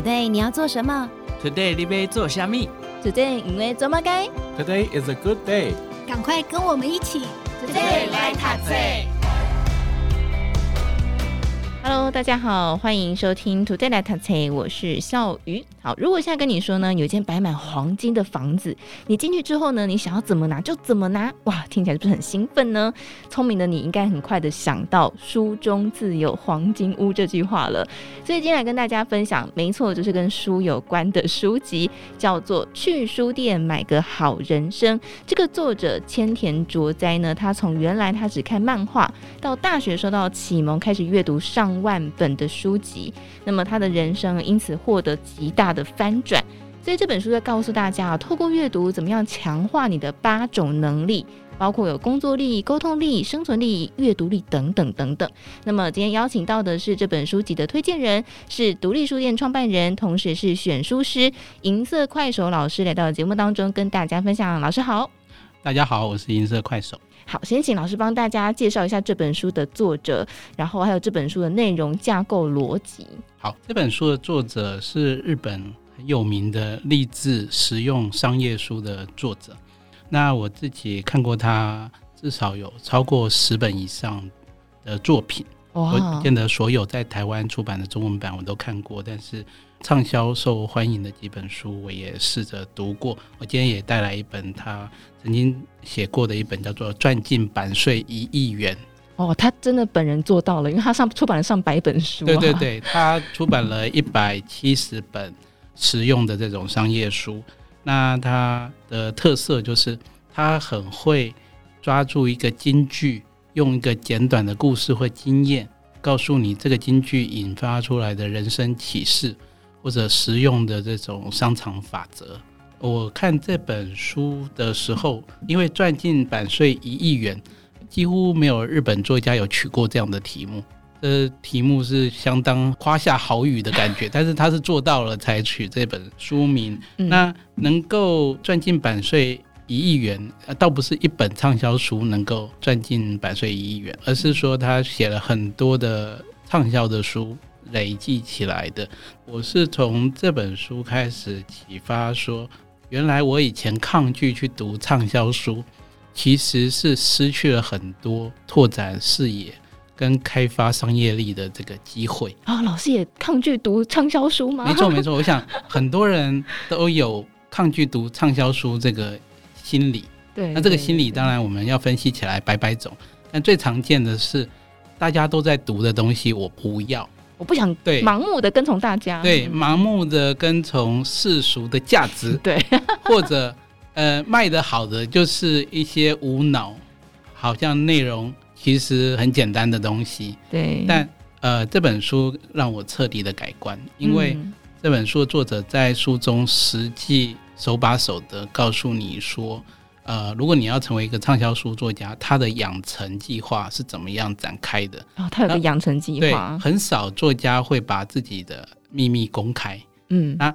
Today 你要做什么？Today 你要做虾米？Today 因为做么该？Today is a good day。赶快跟我们一起，Today 来读册。Hello，大家好，欢迎收听 Today 来读册，我是笑鱼。好，如果现在跟你说呢，有一间摆满黄金的房子，你进去之后呢，你想要怎么拿就怎么拿，哇，听起来是不是很兴奋呢？聪明的你应该很快的想到“书中自有黄金屋”这句话了。所以今天来跟大家分享，没错，就是跟书有关的书籍，叫做《去书店买个好人生》。这个作者千田卓哉呢，他从原来他只看漫画，到大学受到启蒙，开始阅读上万本的书籍，那么他的人生因此获得极大的翻转，所以这本书在告诉大家啊，透过阅读怎么样强化你的八种能力，包括有工作力、沟通力、生存力、阅读力等等等等。那么今天邀请到的是这本书籍的推荐人，是独立书店创办人，同时是选书师银色快手老师，来到节目当中跟大家分享。老师好，大家好，我是银色快手。好，先请老师帮大家介绍一下这本书的作者，然后还有这本书的内容架构逻辑。好，这本书的作者是日本很有名的励志实用商业书的作者。那我自己看过他至少有超过十本以上的作品，我不见得所有在台湾出版的中文版我都看过，但是畅销受欢迎的几本书我也试着读过。我今天也带来一本他。曾经写过的一本叫做《赚进版税一亿元》哦，他真的本人做到了，因为他上出版了上百本书，啊。对对对，他出版了一百七十本实用的这种商业书。那他的特色就是他很会抓住一个金句，用一个简短的故事或经验，告诉你这个金句引发出来的人生启示，或者实用的这种商场法则。我看这本书的时候，因为赚进版税一亿元，几乎没有日本作家有取过这样的题目。这题目是相当夸下豪语的感觉，但是他是做到了才取这本书名。嗯、那能够赚进版税一亿元，倒不是一本畅销书能够赚进版税一亿元，而是说他写了很多的畅销的书累积起来的。我是从这本书开始启发说。原来我以前抗拒去读畅销书，其实是失去了很多拓展视野跟开发商业力的这个机会啊！老师也抗拒读畅销书吗？没错没错，我想很多人都有抗拒读畅销书这个心理。对，那这个心理当然我们要分析起来百百种，但最常见的是大家都在读的东西，我不要。我不想对。盲目的跟从大家，对，对盲目的跟从世俗的价值，对，或者呃卖的好的就是一些无脑，好像内容其实很简单的东西，对。但呃这本书让我彻底的改观，因为这本书作者在书中实际手把手的告诉你说。呃，如果你要成为一个畅销书作家，他的养成计划是怎么样展开的？哦，他有个养成计划。对，很少作家会把自己的秘密公开。嗯，那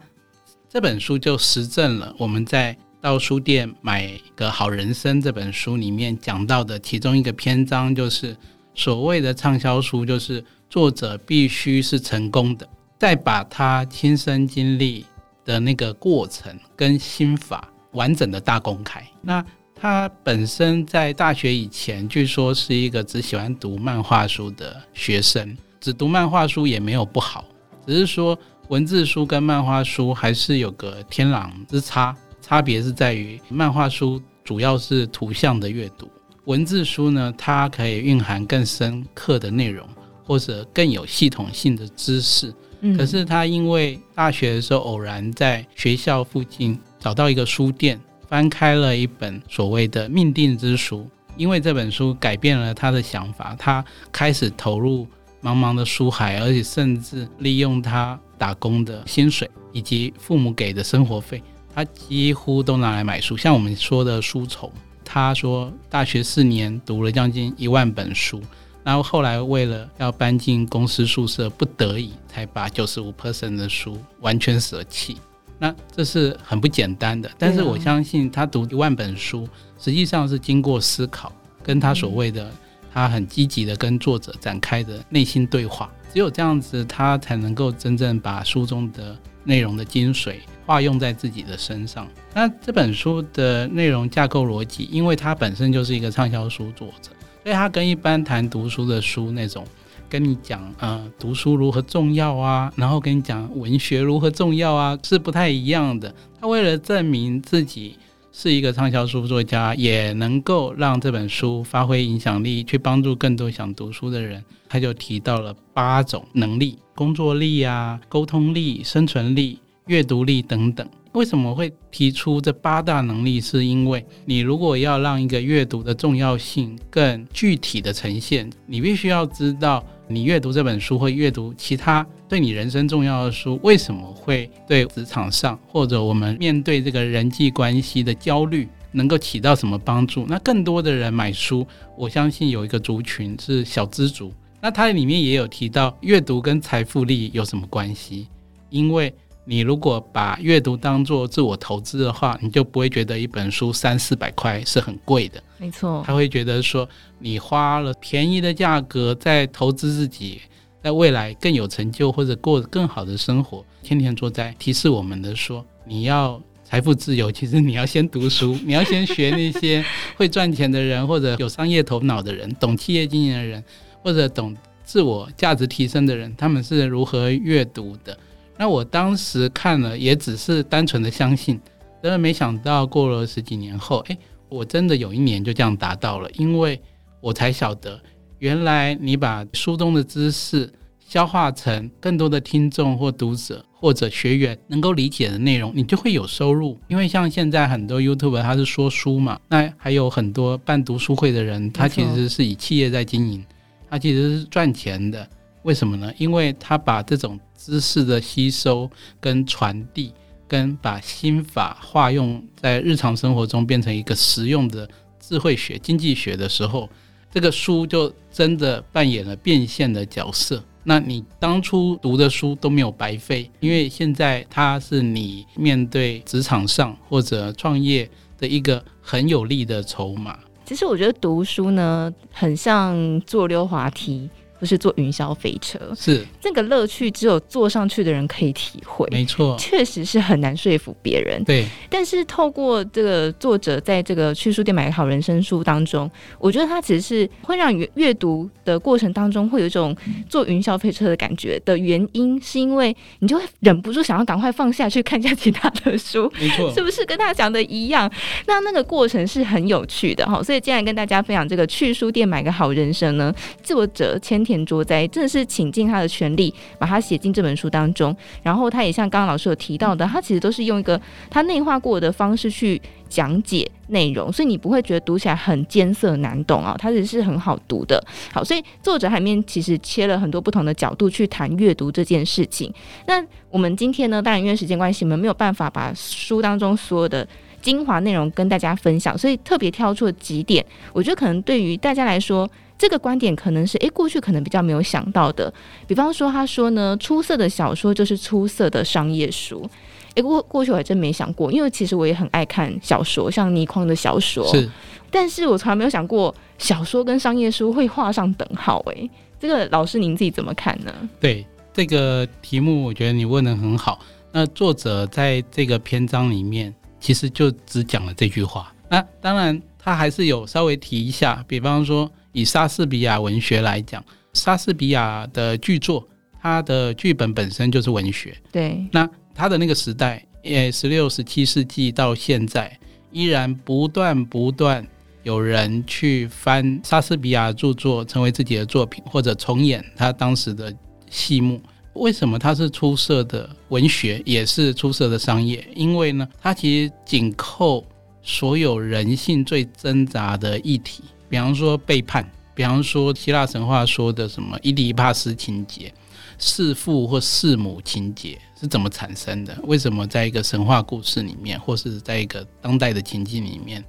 这本书就实证了我们在到书店买个好人生这本书里面讲到的其中一个篇章，就是所谓的畅销书，就是作者必须是成功的，再把他亲身经历的那个过程跟心法。完整的大公开。那他本身在大学以前，据说是一个只喜欢读漫画书的学生。只读漫画书也没有不好，只是说文字书跟漫画书还是有个天壤之差。差别是在于，漫画书主要是图像的阅读，文字书呢，它可以蕴含更深刻的内容，或者更有系统性的知识。可是他因为大学的时候偶然在学校附近。找到一个书店，翻开了一本所谓的命定之书。因为这本书改变了他的想法，他开始投入茫茫的书海，而且甚至利用他打工的薪水以及父母给的生活费，他几乎都拿来买书。像我们说的书虫，他说大学四年读了将近一万本书，然后后来为了要搬进公司宿舍，不得已才把九十五 percent 的书完全舍弃。那这是很不简单的，但是我相信他读一万本书，实际上是经过思考，跟他所谓的他很积极的跟作者展开的内心对话，只有这样子，他才能够真正把书中的内容的精髓化用在自己的身上。那这本书的内容架构逻辑，因为它本身就是一个畅销书作者，所以他跟一般谈读书的书那种跟你讲呃读书如何重要啊，然后跟你讲文学如何重要啊，是不太一样的。他为了证明自己。是一个畅销书作家，也能够让这本书发挥影响力，去帮助更多想读书的人。他就提到了八种能力：工作力啊、沟通力、生存力、阅读力等等。为什么会提出这八大能力？是因为你如果要让一个阅读的重要性更具体的呈现，你必须要知道，你阅读这本书或阅读其他对你人生重要的书，为什么会对职场上或者我们面对这个人际关系的焦虑能够起到什么帮助？那更多的人买书，我相信有一个族群是小资族。那它里面也有提到阅读跟财富力有什么关系？因为你如果把阅读当做自我投资的话，你就不会觉得一本书三四百块是很贵的。没错，他会觉得说，你花了便宜的价格在投资自己，在未来更有成就或者过更好的生活。天天坐在提示我们的说，你要财富自由，其实你要先读书，你要先学那些 会赚钱的人，或者有商业头脑的人，懂企业经营的人，或者懂自我价值提升的人，他们是如何阅读的。那我当时看了，也只是单纯的相信，真的没想到过了十几年后，诶，我真的有一年就这样达到了，因为我才晓得，原来你把书中的知识消化成更多的听众或读者或者学员能够理解的内容，你就会有收入。因为像现在很多 YouTuber 他是说书嘛，那还有很多办读书会的人，他其实是以企业在经营，他其实是赚钱的。为什么呢？因为他把这种知识的吸收跟传递，跟把心法化用在日常生活中，变成一个实用的智慧学、经济学的时候，这个书就真的扮演了变现的角色。那你当初读的书都没有白费，因为现在它是你面对职场上或者创业的一个很有力的筹码。其实我觉得读书呢，很像坐溜滑梯。不是坐云霄飞车，是这个乐趣只有坐上去的人可以体会。没错，确实是很难说服别人。对，但是透过这个作者在这个去书店买个好人生书当中，我觉得他其实是会让阅阅读的过程当中会有一种坐云霄飞车的感觉的原因，是因为你就会忍不住想要赶快放下去看一下其他的书。没错，是不是跟他讲的一样？那那个过程是很有趣的哈。所以接下来跟大家分享这个去书店买个好人生呢，作者千田卓哉真的是倾尽他的全力把它写进这本书当中，然后他也像刚刚老师有提到的，他其实都是用一个他内化过的方式去讲解内容，所以你不会觉得读起来很艰涩难懂啊，它其实是很好读的。好，所以作者海面其实切了很多不同的角度去谈阅读这件事情。那我们今天呢，当然因为时间关系，我们没有办法把书当中所有的精华内容跟大家分享，所以特别挑出了几点，我觉得可能对于大家来说。这个观点可能是诶，过去可能比较没有想到的。比方说，他说呢，出色的小说就是出色的商业书。诶，过过去我还真没想过，因为其实我也很爱看小说，像倪匡的小说。是，但是我从来没有想过小说跟商业书会画上等号。诶，这个老师您自己怎么看呢？对这个题目，我觉得你问的很好。那作者在这个篇章里面，其实就只讲了这句话。那当然，他还是有稍微提一下，比方说。以莎士比亚文学来讲，莎士比亚的剧作，它的剧本本身就是文学。对，那他的那个时代，呃，十六、十七世纪到现在，依然不断不断有人去翻莎士比亚著作，成为自己的作品，或者重演他当时的戏目。为什么他是出色的文学，也是出色的商业？因为呢，他其实紧扣所有人性最挣扎的议题。比方说背叛，比方说希腊神话说的什么伊底帕斯情节、弑父或弑母情节是怎么产生的？为什么在一个神话故事里面，或是在一个当代的情境里面，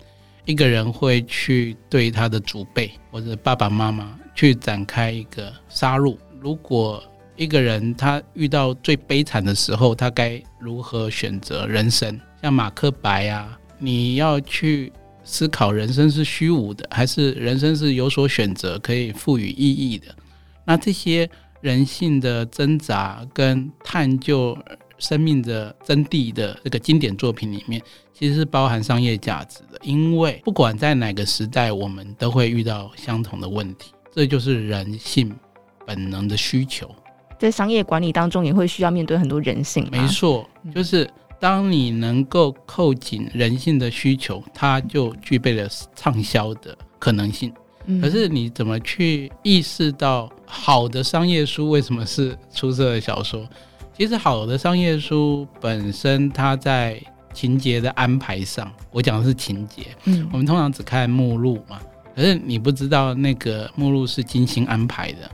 一个人会去对他的祖辈或者爸爸妈妈去展开一个杀戮？如果一个人他遇到最悲惨的时候，他该如何选择人生？像马克白啊，你要去。思考人生是虚无的，还是人生是有所选择，可以赋予意义的？那这些人性的挣扎跟探究生命的真谛的这个经典作品里面，其实是包含商业价值的。因为不管在哪个时代，我们都会遇到相同的问题，这就是人性本能的需求。在商业管理当中，也会需要面对很多人性。没错，就是当你能够扣紧人性的需求，它就具备了畅销的可能性。可是你怎么去意识到好的商业书为什么是出色的小说？其实好的商业书本身，它在情节的安排上，我讲的是情节。嗯，我们通常只看目录嘛，可是你不知道那个目录是精心安排的。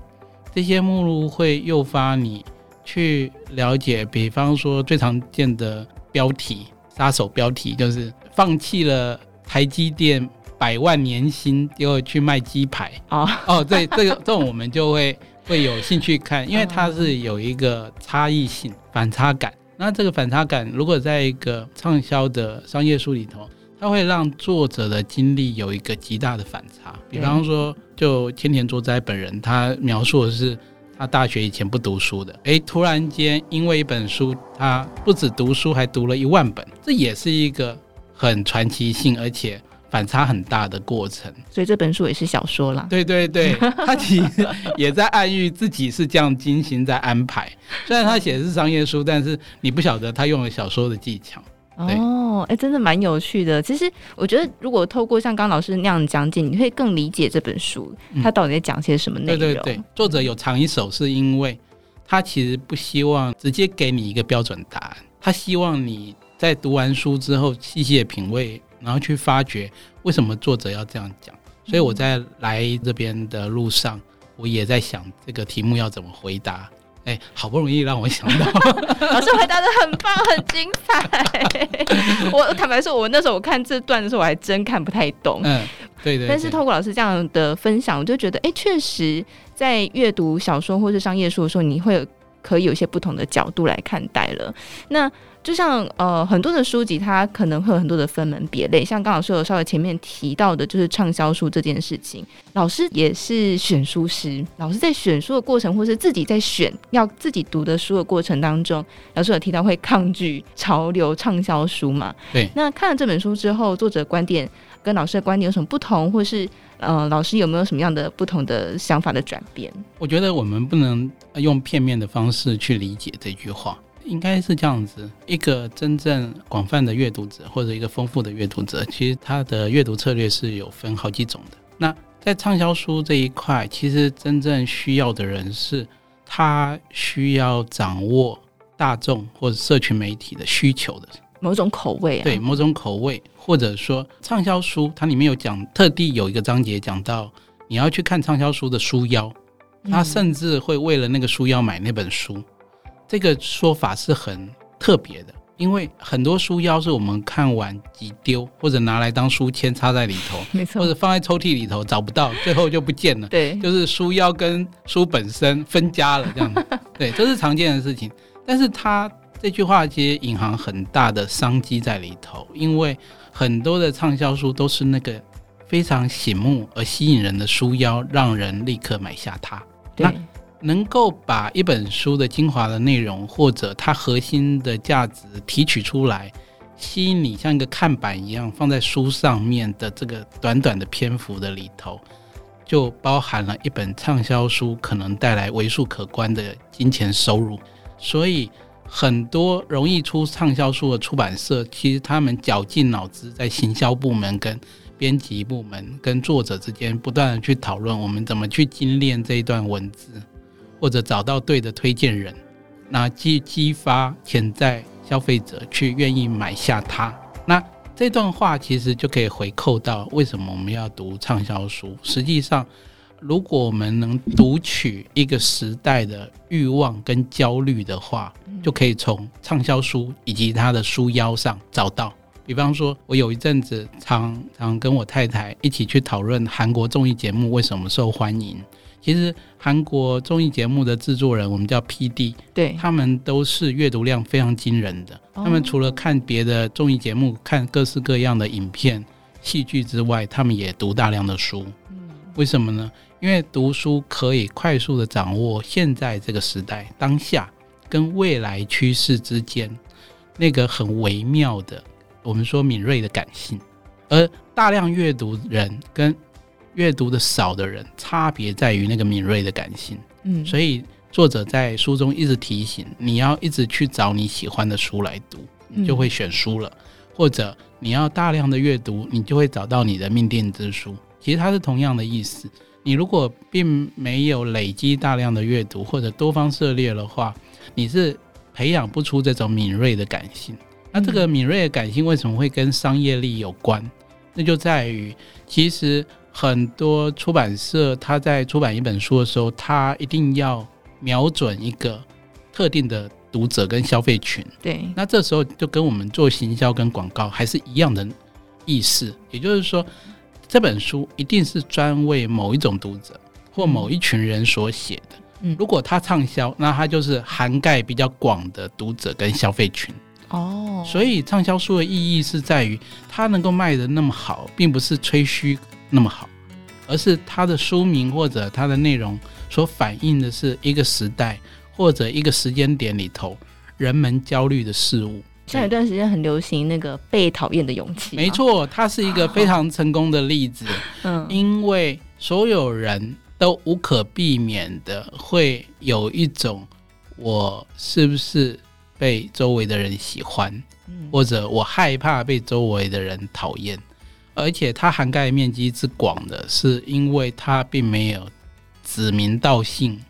这些目录会诱发你去了解，比方说最常见的标题，杀手标题就是放弃了台积电。百万年薪，结果去卖鸡排哦哦，对，这个这种我们就会会有兴趣看，因为它是有一个差异性、反差感。那这个反差感，如果在一个畅销的商业书里头，它会让作者的经历有一个极大的反差。比方说，就千田作哉本人，他描述的是他大学以前不读书的，诶，突然间因为一本书，他不止读书，还读了一万本，这也是一个很传奇性，而且。反差很大的过程，所以这本书也是小说啦。对对对，他其实也在暗喻自己是这样精心在安排。虽然他写的是商业书，但是你不晓得他用了小说的技巧。哦，哎、欸，真的蛮有趣的。其实我觉得，如果透过像刚老师那样讲解，你会更理解这本书，他到底在讲些什么内容。对对对，作者有藏一手，是因为他其实不希望直接给你一个标准答案，他希望你在读完书之后细细的品味。然后去发掘为什么作者要这样讲，所以我在来这边的路上，我也在想这个题目要怎么回答。哎，好不容易让我想到，老师回答的很棒，很精彩。我坦白说，我那时候我看这段的时候，我还真看不太懂。嗯，对对，对。但是透过老师这样的分享，我就觉得，哎，确实在阅读小说或是商业书的时候，你会可以有一些不同的角度来看待了。那。就像呃很多的书籍，它可能会有很多的分门别类。像刚老师有稍微前面提到的，就是畅销书这件事情。老师也是选书师，老师在选书的过程，或是自己在选要自己读的书的过程当中，老师有提到会抗拒潮流畅销书嘛？对。那看了这本书之后，作者观点跟老师的观点有什么不同，或是呃老师有没有什么样的不同的想法的转变？我觉得我们不能用片面的方式去理解这句话。应该是这样子，一个真正广泛的阅读者，或者一个丰富的阅读者，其实他的阅读策略是有分好几种的。那在畅销书这一块，其实真正需要的人是，他需要掌握大众或者社群媒体的需求的某种口味啊，对，某种口味，或者说畅销书，它里面有讲，特地有一个章节讲到，你要去看畅销书的书腰，他甚至会为了那个书腰买那本书。这个说法是很特别的，因为很多书腰是我们看完即丢，或者拿来当书签插在里头，没错，或者放在抽屉里头找不到，最后就不见了。对，就是书腰跟书本身分家了，这样子。对，这是常见的事情。但是他这句话其实隐含很大的商机在里头，因为很多的畅销书都是那个非常醒目而吸引人的书腰，让人立刻买下它。对。能够把一本书的精华的内容，或者它核心的价值提取出来，吸引你像一个看板一样放在书上面的这个短短的篇幅的里头，就包含了一本畅销书可能带来为数可观的金钱收入。所以，很多容易出畅销书的出版社，其实他们绞尽脑汁在行销部门、跟编辑部门、跟作者之间不断的去讨论，我们怎么去精炼这一段文字。或者找到对的推荐人，那激激发潜在消费者去愿意买下它。那这段话其实就可以回扣到为什么我们要读畅销书。实际上，如果我们能读取一个时代的欲望跟焦虑的话，就可以从畅销书以及它的书腰上找到。比方说，我有一阵子常常跟我太太一起去讨论韩国综艺节目为什么受欢迎。其实韩国综艺节目的制作人，我们叫 PD，对，他们都是阅读量非常惊人的。他们除了看别的综艺节目、看各式各样的影片、戏剧之外，他们也读大量的书。为什么呢？因为读书可以快速的掌握现在这个时代当下跟未来趋势之间那个很微妙的，我们说敏锐的感性。而大量阅读人跟阅读的少的人，差别在于那个敏锐的感性。嗯，所以作者在书中一直提醒，你要一直去找你喜欢的书来读，你就会选书了；或者你要大量的阅读，你就会找到你的命定之书。其实它是同样的意思。你如果并没有累积大量的阅读或者多方涉猎的话，你是培养不出这种敏锐的感性。那这个敏锐的感性为什么会跟商业力有关？那就在于，其实很多出版社他在出版一本书的时候，他一定要瞄准一个特定的读者跟消费群。对，那这时候就跟我们做行销跟广告还是一样的意思，也就是说。这本书一定是专为某一种读者或某一群人所写的。嗯，如果它畅销，那它就是涵盖比较广的读者跟消费群。哦，所以畅销书的意义是在于它能够卖的那么好，并不是吹嘘那么好，而是它的书名或者它的内容所反映的是一个时代或者一个时间点里头人们焦虑的事物。像有段时间很流行那个被讨厌的勇气，没错，它是一个非常成功的例子。嗯，因为所有人都无可避免的会有一种，我是不是被周围的人喜欢，或者我害怕被周围的人讨厌，而且它涵盖面积之广的，是因为它并没有指名道姓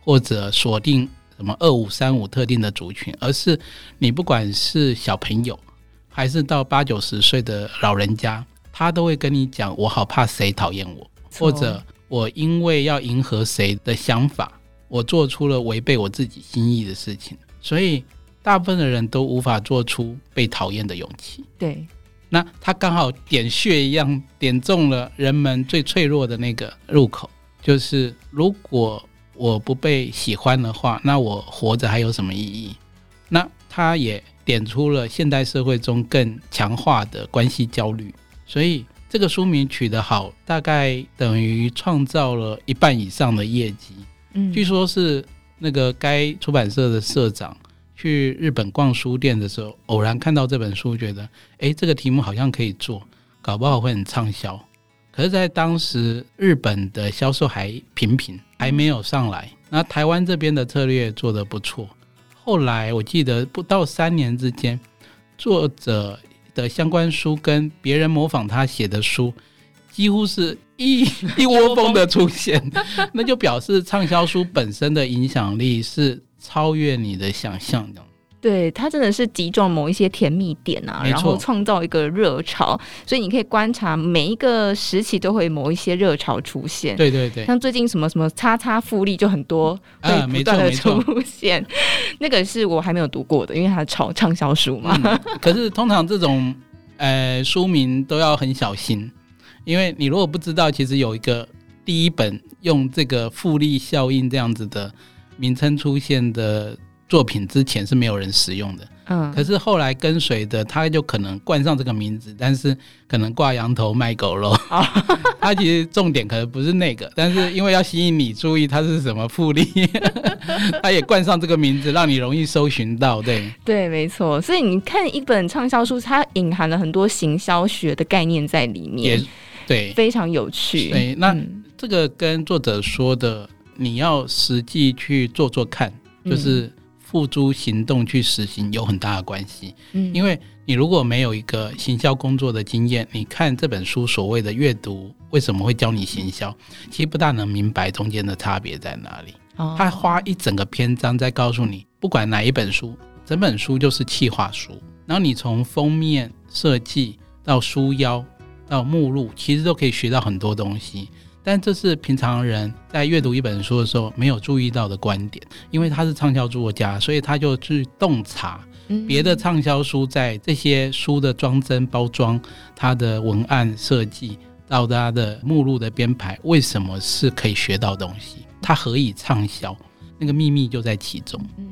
或者锁定。什么二五三五特定的族群，而是你不管是小朋友，还是到八九十岁的老人家，他都会跟你讲：我好怕谁讨厌我，或者我因为要迎合谁的想法，我做出了违背我自己心意的事情。所以大部分的人都无法做出被讨厌的勇气。对，那他刚好点穴一样，点中了人们最脆弱的那个入口，就是如果。我不被喜欢的话，那我活着还有什么意义？那他也点出了现代社会中更强化的关系焦虑，所以这个书名取得好，大概等于创造了一半以上的业绩。嗯，据说是那个该出版社的社长去日本逛书店的时候，偶然看到这本书，觉得诶，这个题目好像可以做，搞不好会很畅销。可是，在当时日本的销售还平平。还没有上来，那台湾这边的策略做得不错。后来我记得不到三年之间，作者的相关书跟别人模仿他写的书，几乎是一 一窝蜂的出现，那就表示畅销书本身的影响力是超越你的想象的。对，他真的是击中某一些甜蜜点啊，然后创造一个热潮，所以你可以观察每一个时期都会某一些热潮出现。对对对，像最近什么什么叉叉复利就很多会不断的出现，那个是我还没有读过的，因为它炒畅销书嘛。嗯、可是通常这种呃书名都要很小心，因为你如果不知道，其实有一个第一本用这个复利效应这样子的名称出现的。作品之前是没有人使用的，嗯，可是后来跟随的，他就可能冠上这个名字，但是可能挂羊头卖狗肉。哦、他其实重点可能不是那个，但是因为要吸引你注意，他是什么复利，他也冠上这个名字，让你容易搜寻到。对，对，没错。所以你看一本畅销书，它隐含了很多行销学的概念在里面，也对，非常有趣。对，那这个跟作者说的，你要实际去做做看，就是。嗯付诸行动去实行有很大的关系，嗯，因为你如果没有一个行销工作的经验，你看这本书所谓的阅读为什么会教你行销，其实不大能明白中间的差别在哪里。哦，他花一整个篇章在告诉你，不管哪一本书，整本书就是企划书，然后你从封面设计到书腰到目录，其实都可以学到很多东西。但这是平常人在阅读一本书的时候没有注意到的观点，因为他是畅销作家，所以他就去洞察别的畅销书在这些书的装帧包装、它的文案设计到它的目录的编排，为什么是可以学到东西？它何以畅销？那个秘密就在其中。嗯，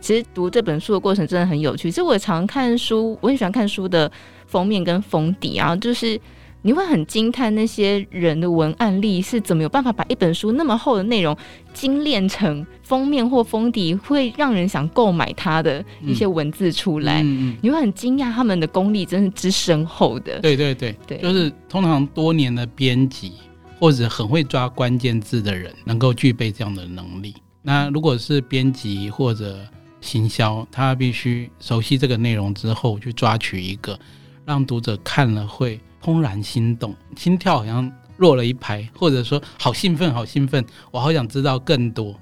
其实读这本书的过程真的很有趣。其实我常看书，我很喜欢看书的封面跟封底啊，就是。你会很惊叹那些人的文案力是怎么有办法把一本书那么厚的内容精炼成封面或封底，会让人想购买它的一些文字出来。嗯嗯、你会很惊讶他们的功力真是之深厚的。对对对对，就是通常多年的编辑或者很会抓关键字的人，能够具备这样的能力。那如果是编辑或者行销，他必须熟悉这个内容之后，去抓取一个让读者看了会怦然心动，心跳好像弱了一拍，或者说好兴奋，好兴奋，我好想知道更多。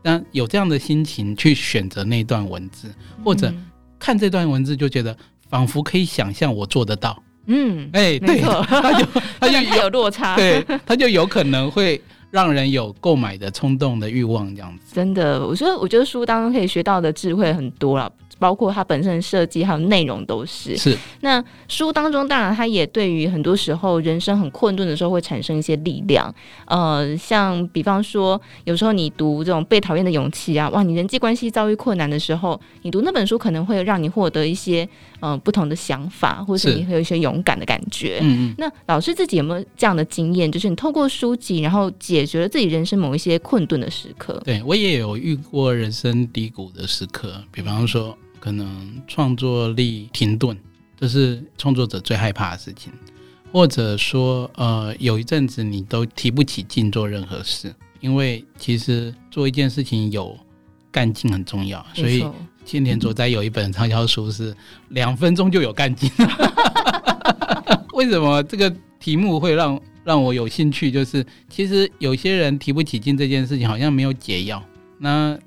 但有这样的心情去选择那段文字，或者看这段文字就觉得仿佛可以想象我做得到。嗯，哎，对，他就 他就有落差，对，他就有可能会。让人有购买的冲动的欲望，这样子。真的，我觉得，我觉得书当中可以学到的智慧很多了。包括它本身的设计还有内容都是。是。那书当中，当然它也对于很多时候人生很困顿的时候会产生一些力量。呃，像比方说，有时候你读这种被讨厌的勇气啊，哇，你人际关系遭遇困难的时候，你读那本书可能会让你获得一些嗯、呃、不同的想法，或者是你会有一些勇敢的感觉。嗯嗯。那老师自己有没有这样的经验？就是你透过书籍，然后解决了自己人生某一些困顿的时刻？对，我也有遇过人生低谷的时刻，比方说。可能创作力停顿，这是创作者最害怕的事情。或者说，呃，有一阵子你都提不起劲做任何事，因为其实做一件事情有干劲很重要。所以千田佐哉有一本畅销书是两分钟就有干劲。为什么这个题目会让让我有兴趣？就是其实有些人提不起劲这件事情好像没有解药。那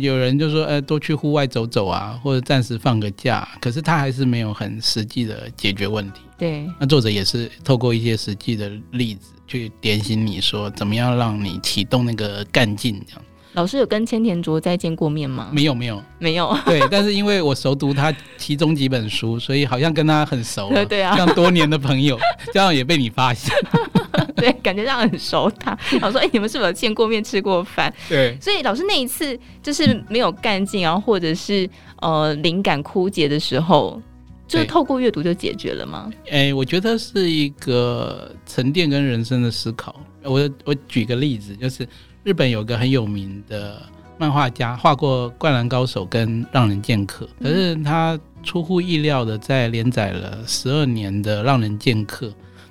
有人就说，呃，多去户外走走啊，或者暂时放个假。可是他还是没有很实际的解决问题。对，那作者也是透过一些实际的例子去点醒你说，怎么样让你启动那个干劲这样。老师有跟千田卓再见过面吗？没有，没有，没有。对，但是因为我熟读他其中几本书，所以好像跟他很熟了。对啊，像多年的朋友，这样也被你发现。对，感觉上很熟他。老师说：“哎、欸，你们是不是有见过面、吃过饭？”对。所以老师那一次就是没有干劲，然后或者是呃灵感枯竭的时候，就是透过阅读就解决了吗？哎、欸，我觉得是一个沉淀跟人生的思考。我我举个例子，就是。日本有个很有名的漫画家，画过《灌篮高手》跟《让人剑客》，可是他出乎意料的在连载了十二年的《让人剑客》，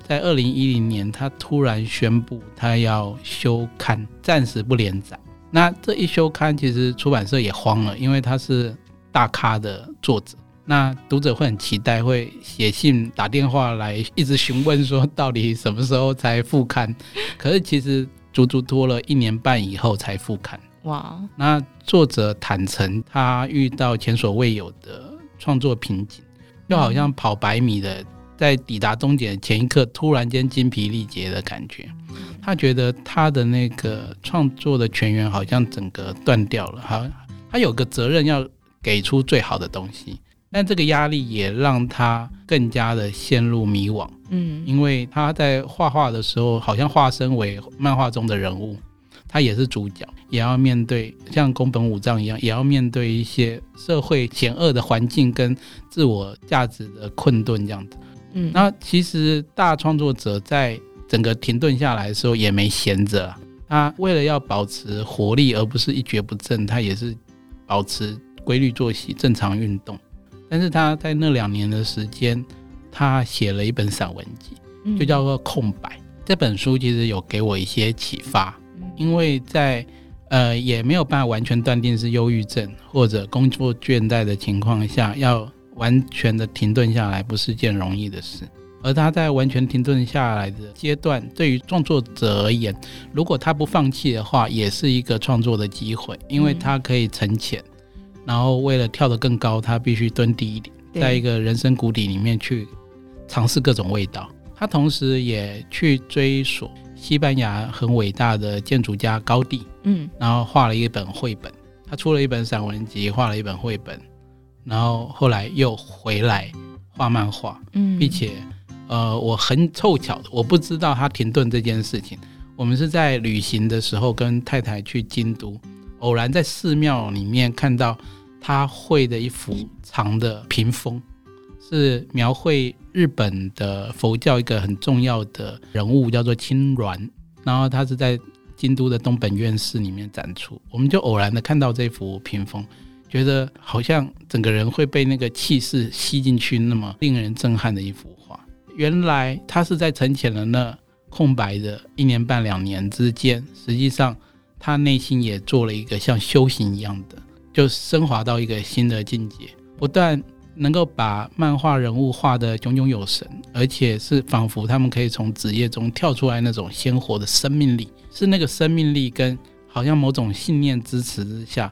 在二零一零年，他突然宣布他要休刊，暂时不连载。那这一休刊，其实出版社也慌了，因为他是大咖的作者，那读者会很期待，会写信、打电话来一直询问说，到底什么时候才复刊？可是其实。足足拖了一年半以后才复刊。哇！那作者坦诚他遇到前所未有的创作瓶颈，就好像跑百米的在抵达终点的前一刻，突然间精疲力竭的感觉。他觉得他的那个创作的泉源好像整个断掉了。好，他有个责任要给出最好的东西。但这个压力也让他更加的陷入迷惘，嗯，因为他在画画的时候，好像化身为漫画中的人物，他也是主角，也要面对像宫本武藏一样，也要面对一些社会险恶的环境跟自我价值的困顿这样子。嗯，那其实大创作者在整个停顿下来的时候也没闲着，他为了要保持活力，而不是一蹶不振，他也是保持规律作息、正常运动。但是他在那两年的时间，他写了一本散文集，就叫做《空白》。嗯。这本书其实有给我一些启发，因为在呃也没有办法完全断定是忧郁症或者工作倦怠的情况下，要完全的停顿下来不是件容易的事。而他在完全停顿下来的阶段，对于创作者而言，如果他不放弃的话，也是一个创作的机会，因为他可以沉潜。然后为了跳得更高，他必须蹲低一点，在一个人生谷底里面去尝试各种味道。他同时也去追索西班牙很伟大的建筑家高第，嗯，然后画了一本绘本。他出了一本散文集，画了一本绘本，然后后来又回来画漫画，嗯，并且呃，我很凑巧的，我不知道他停顿这件事情。我们是在旅行的时候跟太太去京都。偶然在寺庙里面看到他绘的一幅长的屏风，是描绘日本的佛教一个很重要的人物，叫做青鸾。然后他是在京都的东本院寺里面展出，我们就偶然的看到这幅屏风，觉得好像整个人会被那个气势吸进去，那么令人震撼的一幅画。原来他是在沉潜了那空白的一年半两年之间，实际上他内心也做了一个像修行一样的，就升华到一个新的境界，不但能够把漫画人物画得炯炯有神，而且是仿佛他们可以从纸页中跳出来那种鲜活的生命力，是那个生命力跟好像某种信念支持之下，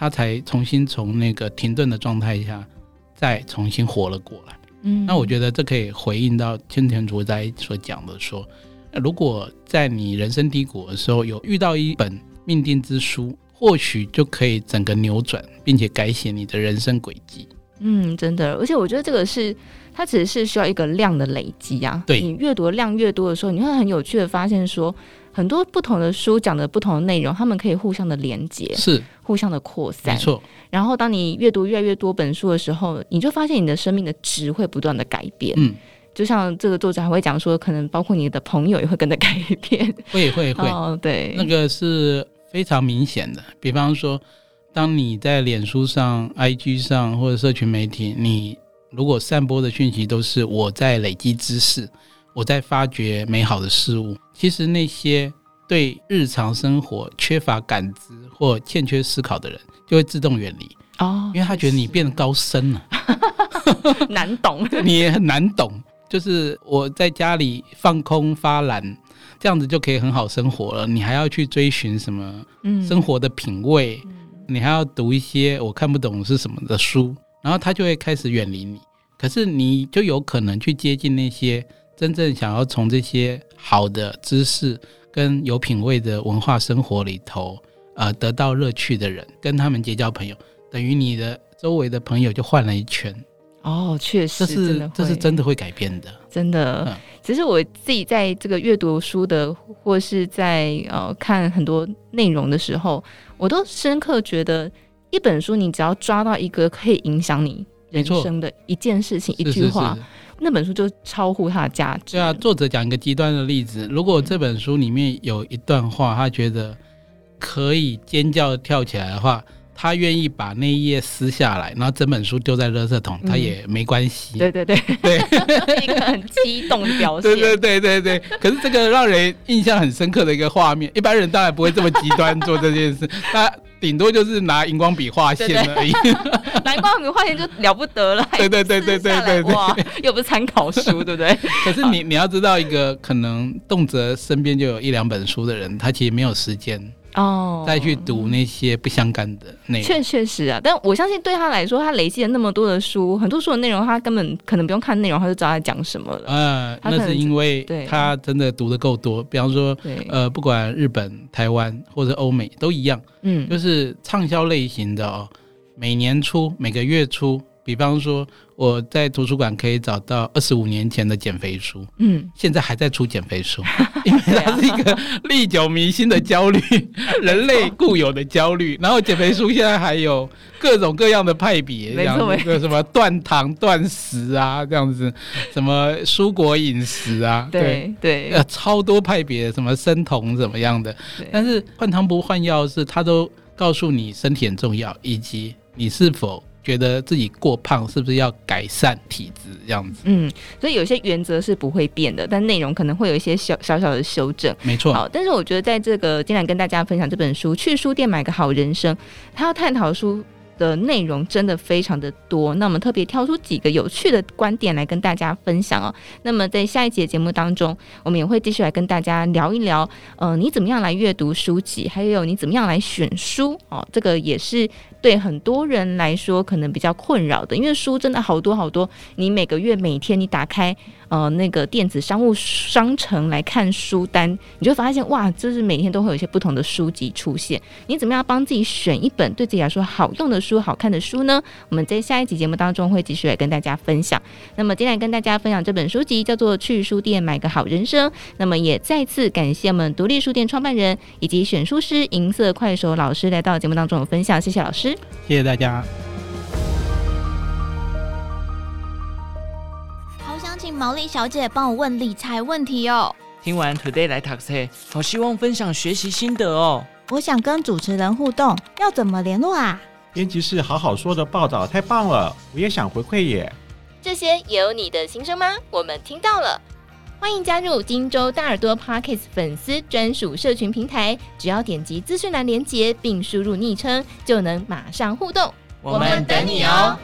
他才重新从那个停顿的状态下再重新活了过来。嗯，那我觉得这可以回应到千田卓哉所讲的说，如果在你人生低谷的时候有遇到一本命定之书，或许就可以整个扭转，并且改写你的人生轨迹。嗯，真的，而且我觉得这个是它只是需要一个量的累积啊。对，你阅读的量越多的时候，你会很有趣的发现说，很多不同的书讲的不同的内容，他们可以互相的连接，是互相的扩散。没错。然后当你阅读越来越多本书的时候，你就发现你的生命的值会不断的改变。嗯，就像这个作者还会讲说，可能包括你的朋友也会跟着改变。会会会。哦，对，那个是非常明显的。比方说。当你在脸书上、IG 上或者社群媒体，你如果散播的讯息都是我在累积知识，我在发掘美好的事物，其实那些对日常生活缺乏感知或欠缺思考的人，就会自动远离哦，因为他觉得你变得高深了，难懂，你也很难懂。就是我在家里放空发懒，这样子就可以很好生活了，你还要去追寻什么生活的品味？嗯你还要读一些我看不懂是什么的书，然后他就会开始远离你。可是你就有可能去接近那些真正想要从这些好的知识跟有品味的文化生活里头，呃，得到乐趣的人，跟他们结交朋友，等于你的周围的朋友就换了一圈。哦，确实，这是这是真的会改变的，真的。嗯，其实我自己在这个阅读书的，或是在呃看很多内容的时候，我都深刻觉得，一本书你只要抓到一个可以影响你人生的一件事情、一句话，那本书就超乎它的价值。对啊，作者讲一个极端的例子，如果这本书里面有一段话，他觉得可以尖叫跳起来的话。他愿意把那一页撕下来，然后整本书丢在垃圾桶，他也没关系。对对对对，一个很激动的表现。对对对对对。可是这个让人印象很深刻的一个画面，一般人当然不会这么极端做这件事，他顶多就是拿荧光笔画线而已。拿荧光笔画线就了不得了。对对对对对对对。哇，又不是参考书，对不对？可是你你要知道，一个可能动辄身边就有一两本书的人，他其实没有时间。哦，再去读那些不相干的内容，确确实啊。但我相信对他来说，他累积了那么多的书，很多书的内容，他根本可能不用看内容，他就知道在讲什么了。嗯、呃，那是因为他真的读的够多。比方说，呃，不管日本、台湾或者欧美都一样，嗯，就是畅销类型的哦，每年出，每个月出。比方说，我在图书馆可以找到二十五年前的减肥书，嗯，现在还在出减肥书，因为它是一个历久弥新的焦虑，人类固有的焦虑。然后减肥书现在还有各种各样的派别，这样子，什么断糖断食啊，这样子，什么蔬果饮食啊，对对，呃，超多派别，什么生酮怎么样的。但是换汤不换药，是它都告诉你身体很重要，以及你是否。觉得自己过胖，是不是要改善体质这样子？嗯，所以有些原则是不会变的，但内容可能会有一些小小小的修正。没错。好，但是我觉得在这个今天跟大家分享这本书《去书店买个好人生》，他要探讨书的内容真的非常的多，那我们特别挑出几个有趣的观点来跟大家分享哦。那么在下一节节目当中，我们也会继续来跟大家聊一聊，呃，你怎么样来阅读书籍，还有你怎么样来选书哦，这个也是。对很多人来说，可能比较困扰的，因为书真的好多好多。你每个月、每天，你打开呃那个电子商务商城来看书单，你就发现哇，就是每天都会有一些不同的书籍出现。你怎么样帮自己选一本对自己来说好用的书、好看的书呢？我们在下一集节目当中会继续来跟大家分享。那么今天来跟大家分享这本书籍叫做《去书店买个好人生》。那么也再次感谢我们独立书店创办人以及选书师银色快手老师来到节目当中的分享，谢谢老师。谢谢大家。请毛利小姐帮我问理财问题哦。听完 Today 来 Taxi，，好希望分享学习心得哦。我想跟主持人互动，要怎么联络啊？编辑室好好说的报道太棒了，我也想回馈耶。这些也有你的心声吗？我们听到了，欢迎加入金州大耳朵 Podcast 粉丝专属社群平台，只要点击资讯栏连结并输入昵称，就能马上互动。我们等你哦。